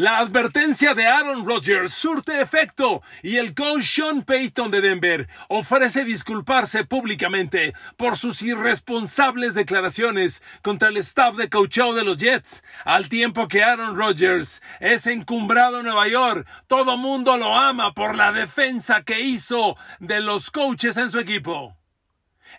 La advertencia de Aaron Rodgers surte efecto y el coach Sean Payton de Denver ofrece disculparse públicamente por sus irresponsables declaraciones contra el staff de coaching de los Jets, al tiempo que Aaron Rodgers es encumbrado en Nueva York. Todo mundo lo ama por la defensa que hizo de los coaches en su equipo.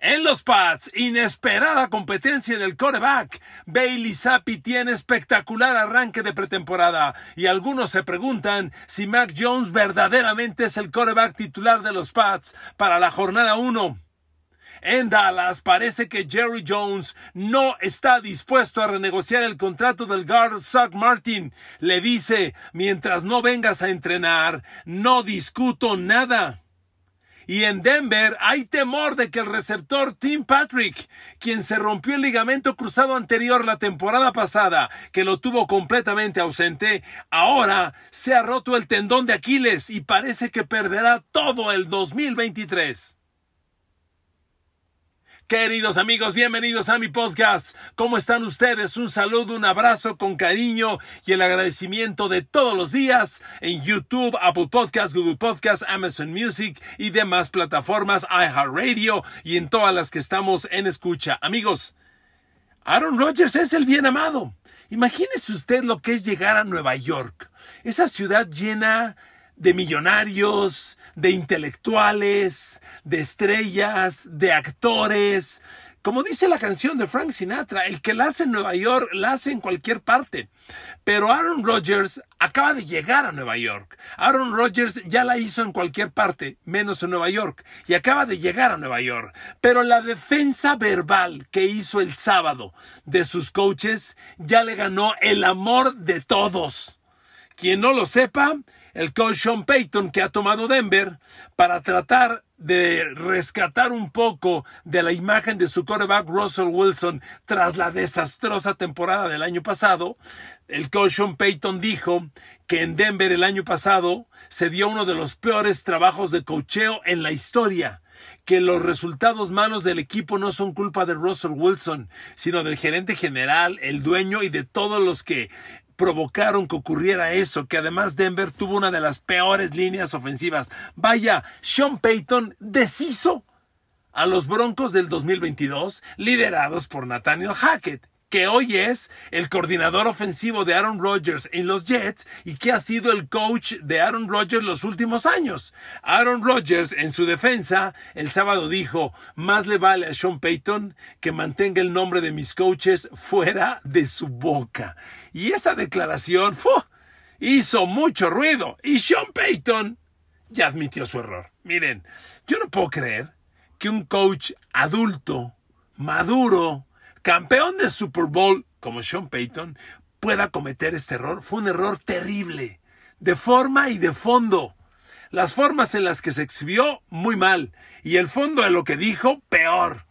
En los Pats, inesperada competencia en el coreback. Bailey Zappi tiene espectacular arranque de pretemporada y algunos se preguntan si Mac Jones verdaderamente es el coreback titular de los Pats para la jornada 1. En Dallas parece que Jerry Jones no está dispuesto a renegociar el contrato del guard Zach Martin. Le dice, mientras no vengas a entrenar, no discuto nada. Y en Denver hay temor de que el receptor Tim Patrick, quien se rompió el ligamento cruzado anterior la temporada pasada, que lo tuvo completamente ausente, ahora se ha roto el tendón de Aquiles y parece que perderá todo el 2023. Queridos amigos, bienvenidos a mi podcast. ¿Cómo están ustedes? Un saludo, un abrazo con cariño y el agradecimiento de todos los días en YouTube, Apple Podcasts, Google Podcasts, Amazon Music y demás plataformas, iHeartRadio y en todas las que estamos en escucha. Amigos, Aaron Rodgers es el bien amado. Imagínese usted lo que es llegar a Nueva York, esa ciudad llena de millonarios, de intelectuales, de estrellas, de actores. Como dice la canción de Frank Sinatra, el que la hace en Nueva York, la hace en cualquier parte. Pero Aaron Rodgers acaba de llegar a Nueva York. Aaron Rodgers ya la hizo en cualquier parte, menos en Nueva York, y acaba de llegar a Nueva York. Pero la defensa verbal que hizo el sábado de sus coaches ya le ganó el amor de todos. Quien no lo sepa, el coach Sean Payton que ha tomado Denver para tratar de rescatar un poco de la imagen de su quarterback Russell Wilson tras la desastrosa temporada del año pasado, el coach Sean Payton dijo que en Denver el año pasado se dio uno de los peores trabajos de cocheo en la historia que los resultados malos del equipo no son culpa de Russell Wilson, sino del gerente general, el dueño y de todos los que provocaron que ocurriera eso, que además Denver tuvo una de las peores líneas ofensivas. Vaya, Sean Payton deshizo a los Broncos del 2022, liderados por Nathaniel Hackett que hoy es el coordinador ofensivo de Aaron Rodgers en los Jets y que ha sido el coach de Aaron Rodgers los últimos años. Aaron Rodgers en su defensa el sábado dijo, más le vale a Sean Payton que mantenga el nombre de mis coaches fuera de su boca. Y esa declaración hizo mucho ruido y Sean Payton ya admitió su error. Miren, yo no puedo creer que un coach adulto, maduro, campeón de Super Bowl como Sean Payton pueda cometer este error. Fue un error terrible, de forma y de fondo. Las formas en las que se exhibió, muy mal. Y el fondo de lo que dijo, peor.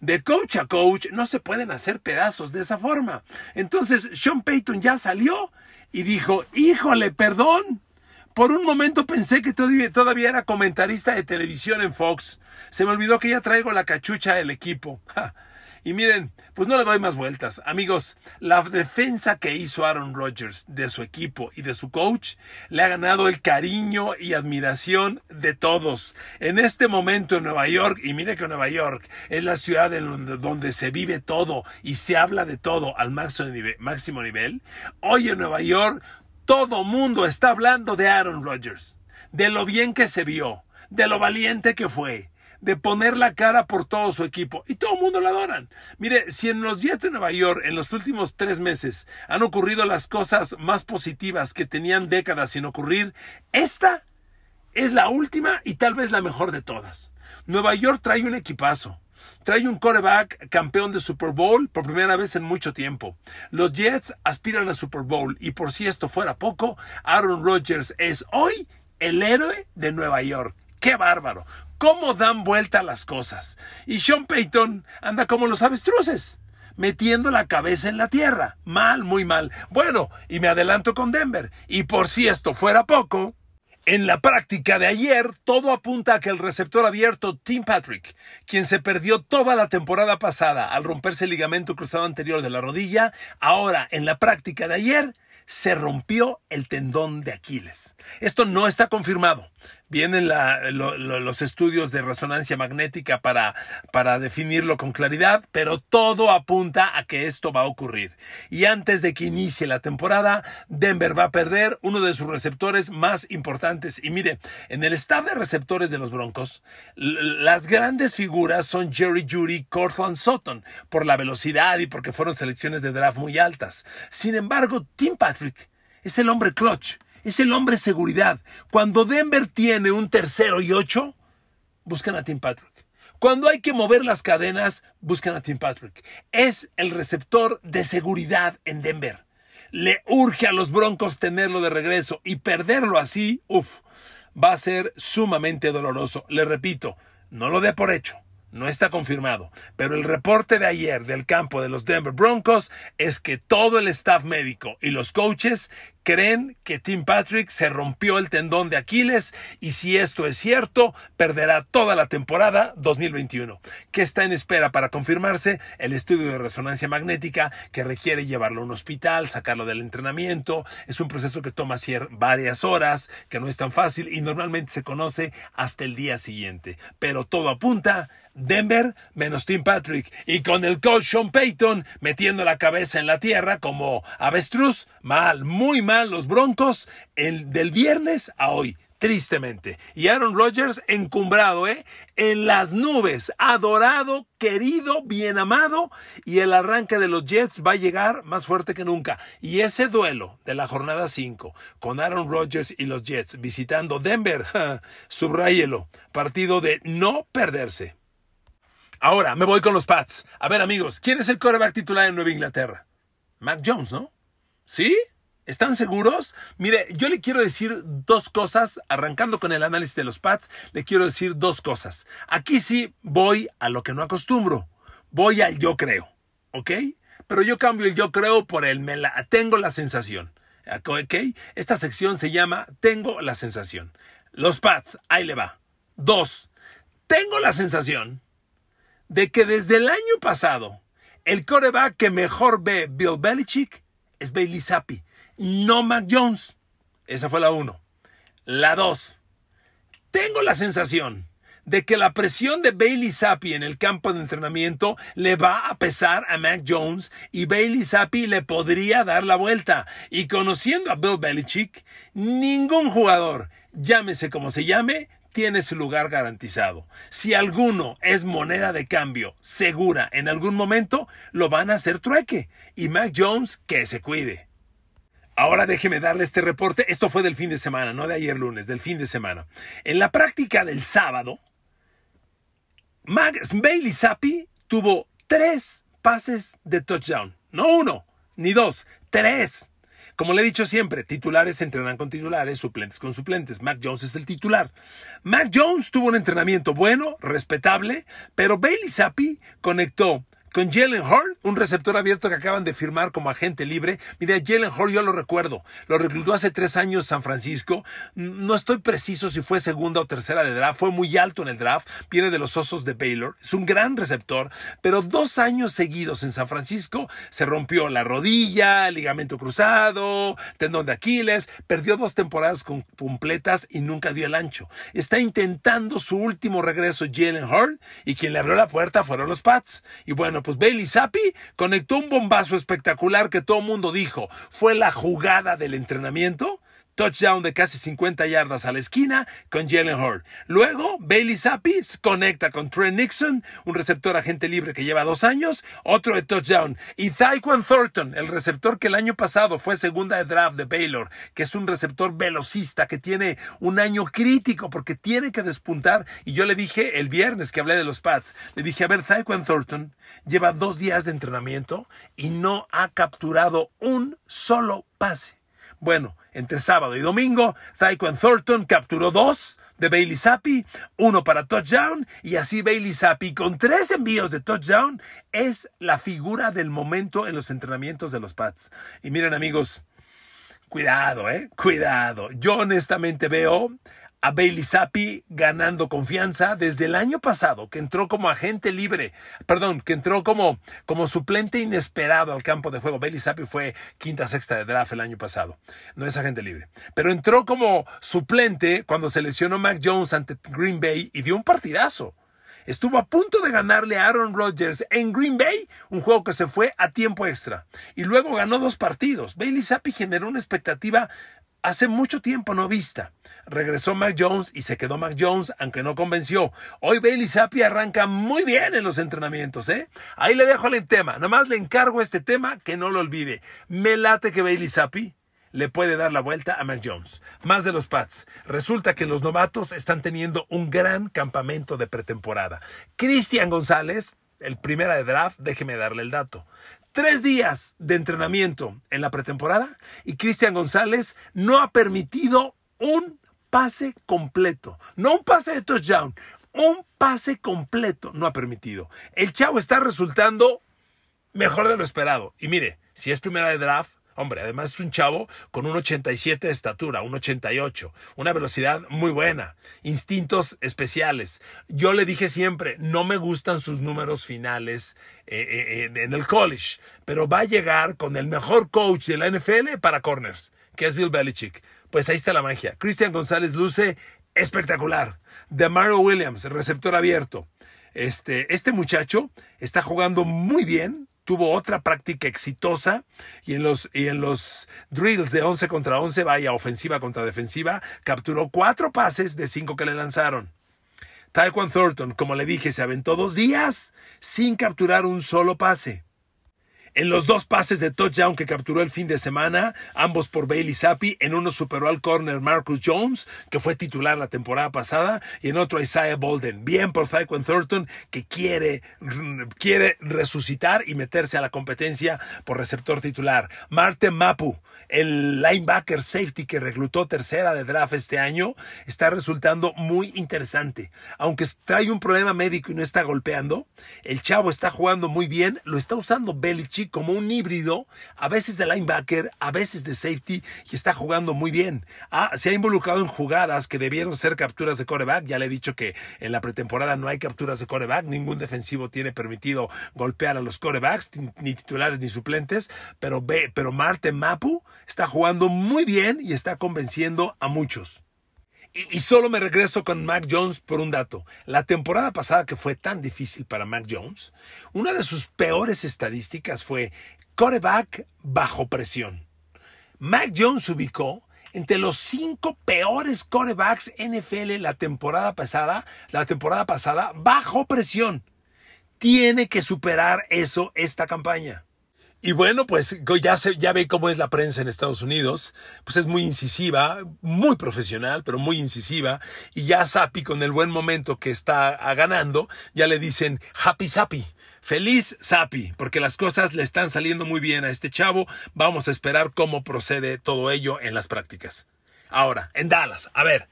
De coach a coach no se pueden hacer pedazos de esa forma. Entonces Sean Payton ya salió y dijo, híjole, perdón. Por un momento pensé que todavía, era comentarista de televisión en Fox. Se me olvidó que ya traigo la cachucha del equipo. Y miren, pues no le doy más vueltas. Amigos, la defensa que hizo Aaron Rodgers de su equipo y de su coach le ha ganado el cariño y admiración de todos. En este momento en Nueva York, y mire que Nueva York es la ciudad en donde se vive todo y se habla de todo al máximo nivel, hoy en Nueva York todo mundo está hablando de Aaron Rodgers, de lo bien que se vio, de lo valiente que fue, de poner la cara por todo su equipo y todo el mundo lo adoran. Mire, si en los Jets de Nueva York en los últimos tres meses han ocurrido las cosas más positivas que tenían décadas sin ocurrir, esta es la última y tal vez la mejor de todas. Nueva York trae un equipazo. Trae un quarterback campeón de Super Bowl por primera vez en mucho tiempo. Los Jets aspiran a Super Bowl y por si esto fuera poco, Aaron Rodgers es hoy el héroe de Nueva York. ¡Qué bárbaro! cómo dan vuelta las cosas. Y Sean Payton anda como los avestruces, metiendo la cabeza en la tierra. Mal, muy mal. Bueno, y me adelanto con Denver. Y por si esto fuera poco, en la práctica de ayer, todo apunta a que el receptor abierto Tim Patrick, quien se perdió toda la temporada pasada al romperse el ligamento cruzado anterior de la rodilla, ahora en la práctica de ayer se rompió el tendón de Aquiles. Esto no está confirmado. Vienen los estudios de resonancia magnética para, para definirlo con claridad, pero todo apunta a que esto va a ocurrir. Y antes de que inicie la temporada, Denver va a perder uno de sus receptores más importantes. Y mire, en el staff de receptores de los Broncos, las grandes figuras son Jerry Judy, Cortland Sutton, por la velocidad y porque fueron selecciones de draft muy altas. Sin embargo, Tim Patrick es el hombre clutch es el hombre seguridad. Cuando Denver tiene un tercero y ocho, buscan a Tim Patrick. Cuando hay que mover las cadenas, buscan a Tim Patrick. Es el receptor de seguridad en Denver. Le urge a los Broncos tenerlo de regreso y perderlo así, uff, va a ser sumamente doloroso. Le repito, no lo dé por hecho. No está confirmado, pero el reporte de ayer del campo de los Denver Broncos es que todo el staff médico y los coaches creen que Tim Patrick se rompió el tendón de Aquiles y si esto es cierto, perderá toda la temporada 2021. ¿Qué está en espera para confirmarse? El estudio de resonancia magnética que requiere llevarlo a un hospital, sacarlo del entrenamiento. Es un proceso que toma varias horas, que no es tan fácil y normalmente se conoce hasta el día siguiente. Pero todo apunta Denver menos Tim Patrick y con el coach Sean Payton metiendo la cabeza en la tierra como avestruz, mal, muy mal los Broncos el, del viernes a hoy. Tristemente. Y Aaron Rodgers encumbrado, ¿eh? En las nubes. Adorado, querido, bien amado. Y el arranque de los Jets va a llegar más fuerte que nunca. Y ese duelo de la jornada 5 con Aaron Rodgers y los Jets visitando Denver, subrayelo. Partido de no perderse. Ahora me voy con los Pats. A ver, amigos, ¿quién es el quarterback titular en Nueva Inglaterra? Mac Jones, ¿no? ¿Sí? ¿Están seguros? Mire, yo le quiero decir dos cosas, arrancando con el análisis de los Pats, le quiero decir dos cosas. Aquí sí voy a lo que no acostumbro. Voy al yo creo, ¿ok? Pero yo cambio el yo creo por el me la, tengo la sensación. ¿Ok? Esta sección se llama Tengo la sensación. Los Pats, ahí le va. Dos, tengo la sensación de que desde el año pasado el coreback que mejor ve Bill Belichick es Bailey Zappi, no Mac Jones. Esa fue la uno. La dos. Tengo la sensación de que la presión de Bailey Zappi en el campo de entrenamiento le va a pesar a Mac Jones y Bailey Zappi le podría dar la vuelta. Y conociendo a Bill Belichick, ningún jugador, llámese como se llame, tiene su lugar garantizado. Si alguno es moneda de cambio segura en algún momento, lo van a hacer trueque. Y Mac Jones, que se cuide. Ahora déjeme darle este reporte. Esto fue del fin de semana, no de ayer lunes, del fin de semana. En la práctica del sábado, Max Bailey Zappi tuvo tres pases de touchdown. No uno, ni dos, tres. Como le he dicho siempre, titulares entrenan con titulares, suplentes con suplentes. Mac Jones es el titular. Mac Jones tuvo un entrenamiento bueno, respetable, pero Bailey Zappi conectó con Jalen Hurd, un receptor abierto que acaban de firmar como agente libre. Mira, Jalen Hurd yo lo recuerdo, lo reclutó hace tres años San Francisco. No estoy preciso si fue segunda o tercera de draft, fue muy alto en el draft, viene de los Osos de Baylor, es un gran receptor, pero dos años seguidos en San Francisco se rompió la rodilla, el ligamento cruzado, tendón de Aquiles, perdió dos temporadas completas y nunca dio el ancho. Está intentando su último regreso Jalen Hurd y quien le abrió la puerta fueron los Pats. Y bueno, pues Bailey Zappi conectó un bombazo espectacular que todo mundo dijo fue la jugada del entrenamiento touchdown de casi 50 yardas a la esquina con Jalen Hurd. Luego, Bailey Zappi conecta con Trent Nixon, un receptor agente libre que lleva dos años, otro de touchdown. Y Tyquan Thornton, el receptor que el año pasado fue segunda de draft de Baylor, que es un receptor velocista que tiene un año crítico porque tiene que despuntar. Y yo le dije el viernes que hablé de los Pats, le dije, a ver, Tyquan Thornton lleva dos días de entrenamiento y no ha capturado un solo pase. Bueno, entre sábado y domingo, Tyquan Thornton capturó dos de Bailey Zappi, uno para touchdown, y así Bailey Zappi, con tres envíos de touchdown, es la figura del momento en los entrenamientos de los Pats. Y miren amigos, cuidado, eh, cuidado. Yo honestamente veo a Bailey Zappi ganando confianza desde el año pasado, que entró como agente libre, perdón, que entró como, como suplente inesperado al campo de juego. Bailey Zappi fue quinta, sexta de draft el año pasado. No es agente libre. Pero entró como suplente cuando se lesionó Mac Jones ante Green Bay y dio un partidazo. Estuvo a punto de ganarle a Aaron Rodgers en Green Bay, un juego que se fue a tiempo extra. Y luego ganó dos partidos. Bailey Zappi generó una expectativa hace mucho tiempo no vista. Regresó Mac Jones y se quedó Mac Jones, aunque no convenció. Hoy Bailey Zappi arranca muy bien en los entrenamientos, ¿eh? Ahí le dejo el tema. Nada más le encargo este tema que no lo olvide. Me late que Bailey Zappi le puede dar la vuelta a Mac Jones. Más de los Pats. Resulta que los novatos están teniendo un gran campamento de pretemporada. Cristian González, el primera de draft, déjeme darle el dato tres días de entrenamiento en la pretemporada y Cristian González no ha permitido un pase completo, no un pase de touchdown, un pase completo no ha permitido. El chavo está resultando mejor de lo esperado. Y mire, si es primera de draft, Hombre, además es un chavo con un 87 de estatura, un 88, una velocidad muy buena, instintos especiales. Yo le dije siempre, no me gustan sus números finales eh, eh, eh, en el college, pero va a llegar con el mejor coach de la NFL para corners, que es Bill Belichick. Pues ahí está la magia. Cristian González luce espectacular. De Mario Williams, receptor abierto. Este, este muchacho está jugando muy bien, tuvo otra práctica exitosa y en los, y en los drills de 11 contra 11, vaya ofensiva contra defensiva, capturó cuatro pases de cinco que le lanzaron. Taekwon Thornton, como le dije, se aventó dos días sin capturar un solo pase. En los dos pases de touchdown que capturó el fin de semana, ambos por Bailey Zappi, en uno superó al corner Marcus Jones, que fue titular la temporada pasada, y en otro Isaiah Bolden. Bien por Tyquan Thornton, que quiere, quiere resucitar y meterse a la competencia por receptor titular. Martin Mapu, el linebacker safety que reclutó tercera de draft este año, está resultando muy interesante. Aunque trae un problema médico y no está golpeando, el chavo está jugando muy bien, lo está usando Belichick como un híbrido, a veces de linebacker, a veces de safety, y está jugando muy bien. Ah, se ha involucrado en jugadas que debieron ser capturas de coreback. Ya le he dicho que en la pretemporada no hay capturas de coreback, ningún defensivo tiene permitido golpear a los corebacks, ni titulares ni suplentes, pero ve, pero Marte Mapu está jugando muy bien y está convenciendo a muchos. Y, solo me regreso con Mac Jones por un dato. La temporada pasada que fue tan difícil para Mac Jones, una de sus peores estadísticas fue coreback bajo presión. Mac Jones ubicó entre los cinco peores corebacks NFL la temporada pasada, la temporada pasada bajo presión. Tiene que superar eso esta campaña. Y bueno, pues ya, se, ya ve cómo es la prensa en Estados Unidos. Pues es muy incisiva, muy profesional, pero muy incisiva. Y ya Sapi, con el buen momento que está ganando, ya le dicen Happy Sapi. Feliz Sapi, porque las cosas le están saliendo muy bien a este chavo. Vamos a esperar cómo procede todo ello en las prácticas. Ahora, en Dallas, a ver,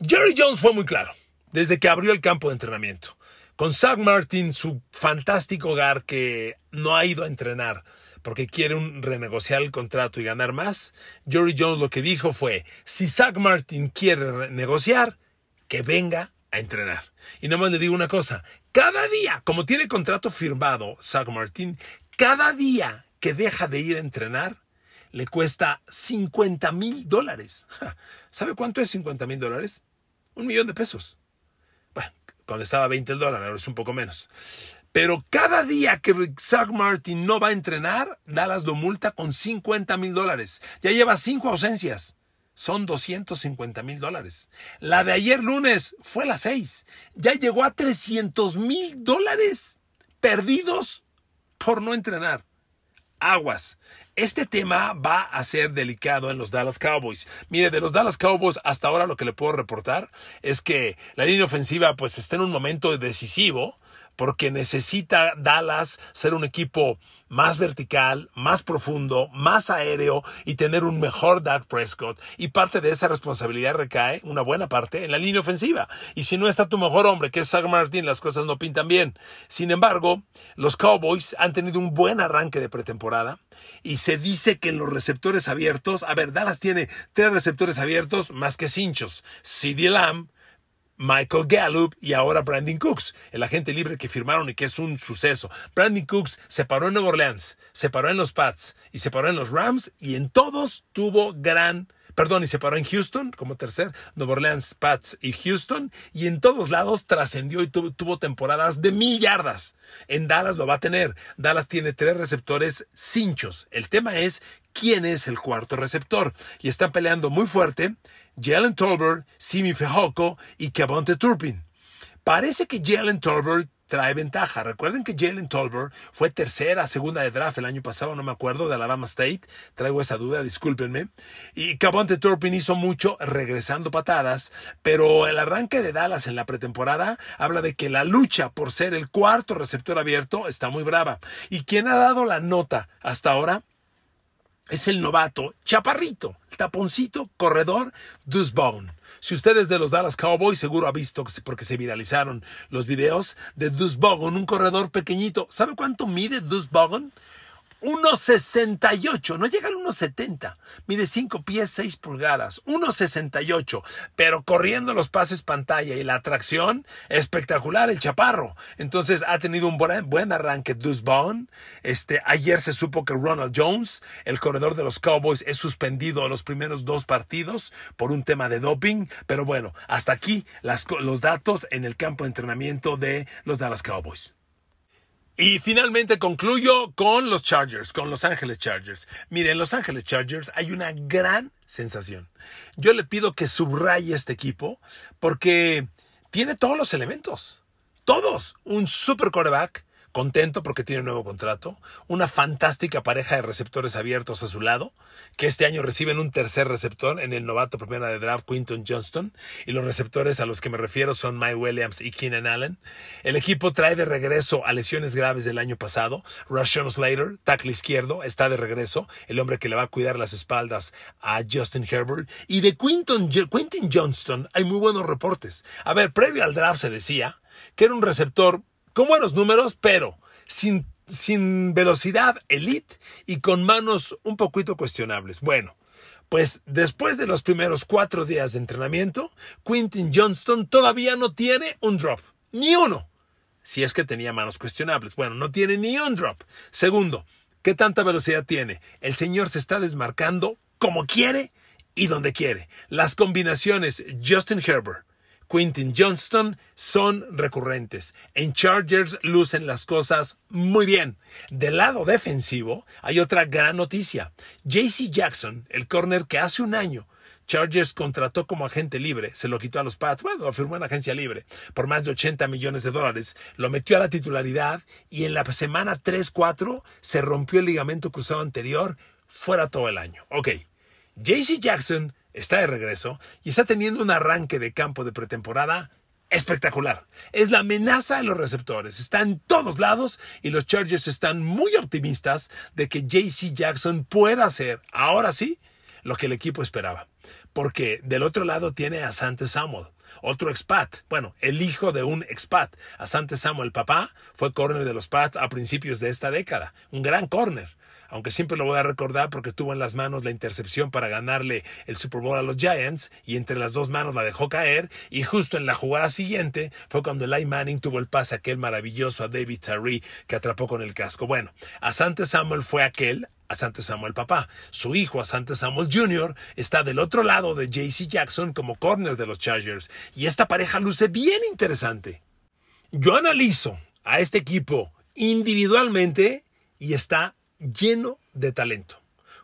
Jerry Jones fue muy claro desde que abrió el campo de entrenamiento. Con Zach Martin, su fantástico hogar que no ha ido a entrenar porque quiere un, renegociar el contrato y ganar más, Jerry Jones lo que dijo fue, si Zach Martin quiere negociar, que venga a entrenar. Y nomás le digo una cosa, cada día, como tiene contrato firmado Zach Martin, cada día que deja de ir a entrenar, le cuesta 50 mil dólares. ¿Sabe cuánto es 50 mil dólares? Un millón de pesos cuando estaba 20 el dólar, ahora es un poco menos. Pero cada día que Zach Martin no va a entrenar, Dallas lo multa con 50 mil dólares. Ya lleva cinco ausencias. Son 250 mil dólares. La de ayer lunes fue la 6. Ya llegó a 300 mil dólares perdidos por no entrenar. Aguas. Este tema va a ser delicado en los Dallas Cowboys. Mire, de los Dallas Cowboys hasta ahora lo que le puedo reportar es que la línea ofensiva pues está en un momento decisivo porque necesita Dallas ser un equipo más vertical, más profundo, más aéreo y tener un mejor Dak Prescott. Y parte de esa responsabilidad recae, una buena parte, en la línea ofensiva. Y si no está tu mejor hombre, que es Zach Martin, las cosas no pintan bien. Sin embargo, los Cowboys han tenido un buen arranque de pretemporada. Y se dice que en los receptores abiertos, a ver, Dallas tiene tres receptores abiertos más que cinchos. CD Lamb, Michael Gallup y ahora Brandon Cooks, el agente libre que firmaron y que es un suceso. Brandon Cooks se paró en Nueva Orleans, se paró en los Pats y se paró en los Rams y en todos tuvo gran perdón, y se paró en Houston como tercer, Nueva Orleans, Pats y Houston, y en todos lados trascendió y tuvo, temporadas de mil yardas. En Dallas lo va a tener. Dallas tiene tres receptores cinchos. El tema es quién es el cuarto receptor. Y están peleando muy fuerte Jalen Tolbert, Simi Fehoko y Cabonte Turpin. Parece que Jalen Tolbert trae ventaja. Recuerden que Jalen Tolbert fue tercera, segunda de draft el año pasado, no me acuerdo, de Alabama State. Traigo esa duda, discúlpenme. Y Cabonte Turpin hizo mucho regresando patadas, pero el arranque de Dallas en la pretemporada habla de que la lucha por ser el cuarto receptor abierto está muy brava. Y quien ha dado la nota hasta ahora es el novato, chaparrito, taponcito, corredor, Deuce Si usted es de los Dallas Cowboys, seguro ha visto, porque se viralizaron los videos de Deuce un corredor pequeñito. ¿Sabe cuánto mide Deuce 1,68, no llega al 1,70, mide 5 pies 6 pulgadas, 1,68, pero corriendo los pases pantalla y la atracción, espectacular el chaparro. Entonces ha tenido un buen, arranque Deuce Este, ayer se supo que Ronald Jones, el corredor de los Cowboys, es suspendido a los primeros dos partidos por un tema de doping, pero bueno, hasta aquí los datos en el campo de entrenamiento de los Dallas Cowboys. Y finalmente concluyo con los Chargers, con Los Ángeles Chargers. Miren, Los Ángeles Chargers hay una gran sensación. Yo le pido que subraye este equipo porque tiene todos los elementos. Todos. Un super quarterback contento porque tiene un nuevo contrato, una fantástica pareja de receptores abiertos a su lado, que este año reciben un tercer receptor en el novato primera de draft Quinton Johnston, y los receptores a los que me refiero son Mike Williams y Keenan Allen. El equipo trae de regreso a lesiones graves del año pasado. Rashawn Slater, tackle izquierdo, está de regreso, el hombre que le va a cuidar las espaldas a Justin Herbert. Y de Quinton, Quinton Johnston hay muy buenos reportes. A ver, previo al draft se decía que era un receptor con buenos números, pero sin, sin velocidad elite y con manos un poquito cuestionables. Bueno, pues después de los primeros cuatro días de entrenamiento, Quintin Johnston todavía no tiene un drop, ni uno. Si es que tenía manos cuestionables. Bueno, no tiene ni un drop. Segundo, ¿qué tanta velocidad tiene? El señor se está desmarcando como quiere y donde quiere. Las combinaciones Justin Herbert, Quintin Johnston son recurrentes. En Chargers lucen las cosas muy bien. Del lado defensivo hay otra gran noticia. JC Jackson, el corner que hace un año Chargers contrató como agente libre, se lo quitó a los Pats, bueno, lo firmó en agencia libre por más de 80 millones de dólares, lo metió a la titularidad y en la semana 3-4 se rompió el ligamento cruzado anterior, fuera todo el año. Ok, JC Jackson está de regreso y está teniendo un arranque de campo de pretemporada espectacular. Es la amenaza de los receptores. Está en todos lados y los Chargers están muy optimistas de que JC Jackson pueda hacer, ahora sí, lo que el equipo esperaba. Porque del otro lado tiene a Sante Samuel, otro expat, bueno, el hijo de un expat. Asante Samuel, el papá, fue corner de los Pats a principios de esta década, un gran corner aunque siempre lo voy a recordar porque tuvo en las manos la intercepción para ganarle el Super Bowl a los Giants y entre las dos manos la dejó caer y justo en la jugada siguiente fue cuando Eli Manning tuvo el pase aquel maravilloso a David Tyree que atrapó con el casco. Bueno, Asante Samuel fue aquel Asante Samuel papá. Su hijo, Asante Samuel Jr., está del otro lado de JC Jackson como corner de los Chargers. Y esta pareja luce bien interesante. Yo analizo a este equipo individualmente y está lleno de talento,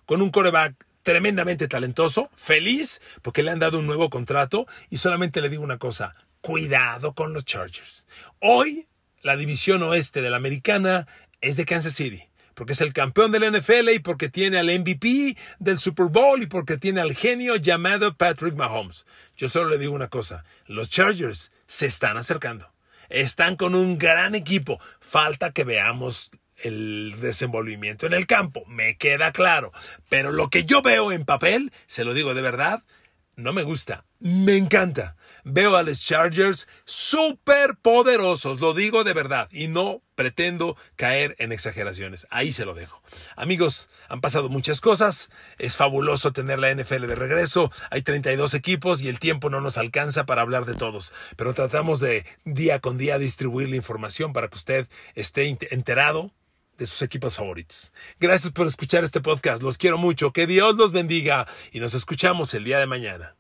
con un coreback tremendamente talentoso, feliz porque le han dado un nuevo contrato y solamente le digo una cosa, cuidado con los Chargers. Hoy la división oeste de la americana es de Kansas City porque es el campeón de la NFL y porque tiene al MVP del Super Bowl y porque tiene al genio llamado Patrick Mahomes. Yo solo le digo una cosa, los Chargers se están acercando. Están con un gran equipo. Falta que veamos el desenvolvimiento en el campo, me queda claro. Pero lo que yo veo en papel, se lo digo de verdad, no me gusta, me encanta. Veo a los Chargers súper poderosos, lo digo de verdad, y no pretendo caer en exageraciones. Ahí se lo dejo. Amigos, han pasado muchas cosas, es fabuloso tener la NFL de regreso, hay 32 equipos y el tiempo no nos alcanza para hablar de todos, pero tratamos de día con día distribuir la información para que usted esté enterado de sus equipos favoritos. Gracias por escuchar este podcast, los quiero mucho, que Dios los bendiga y nos escuchamos el día de mañana.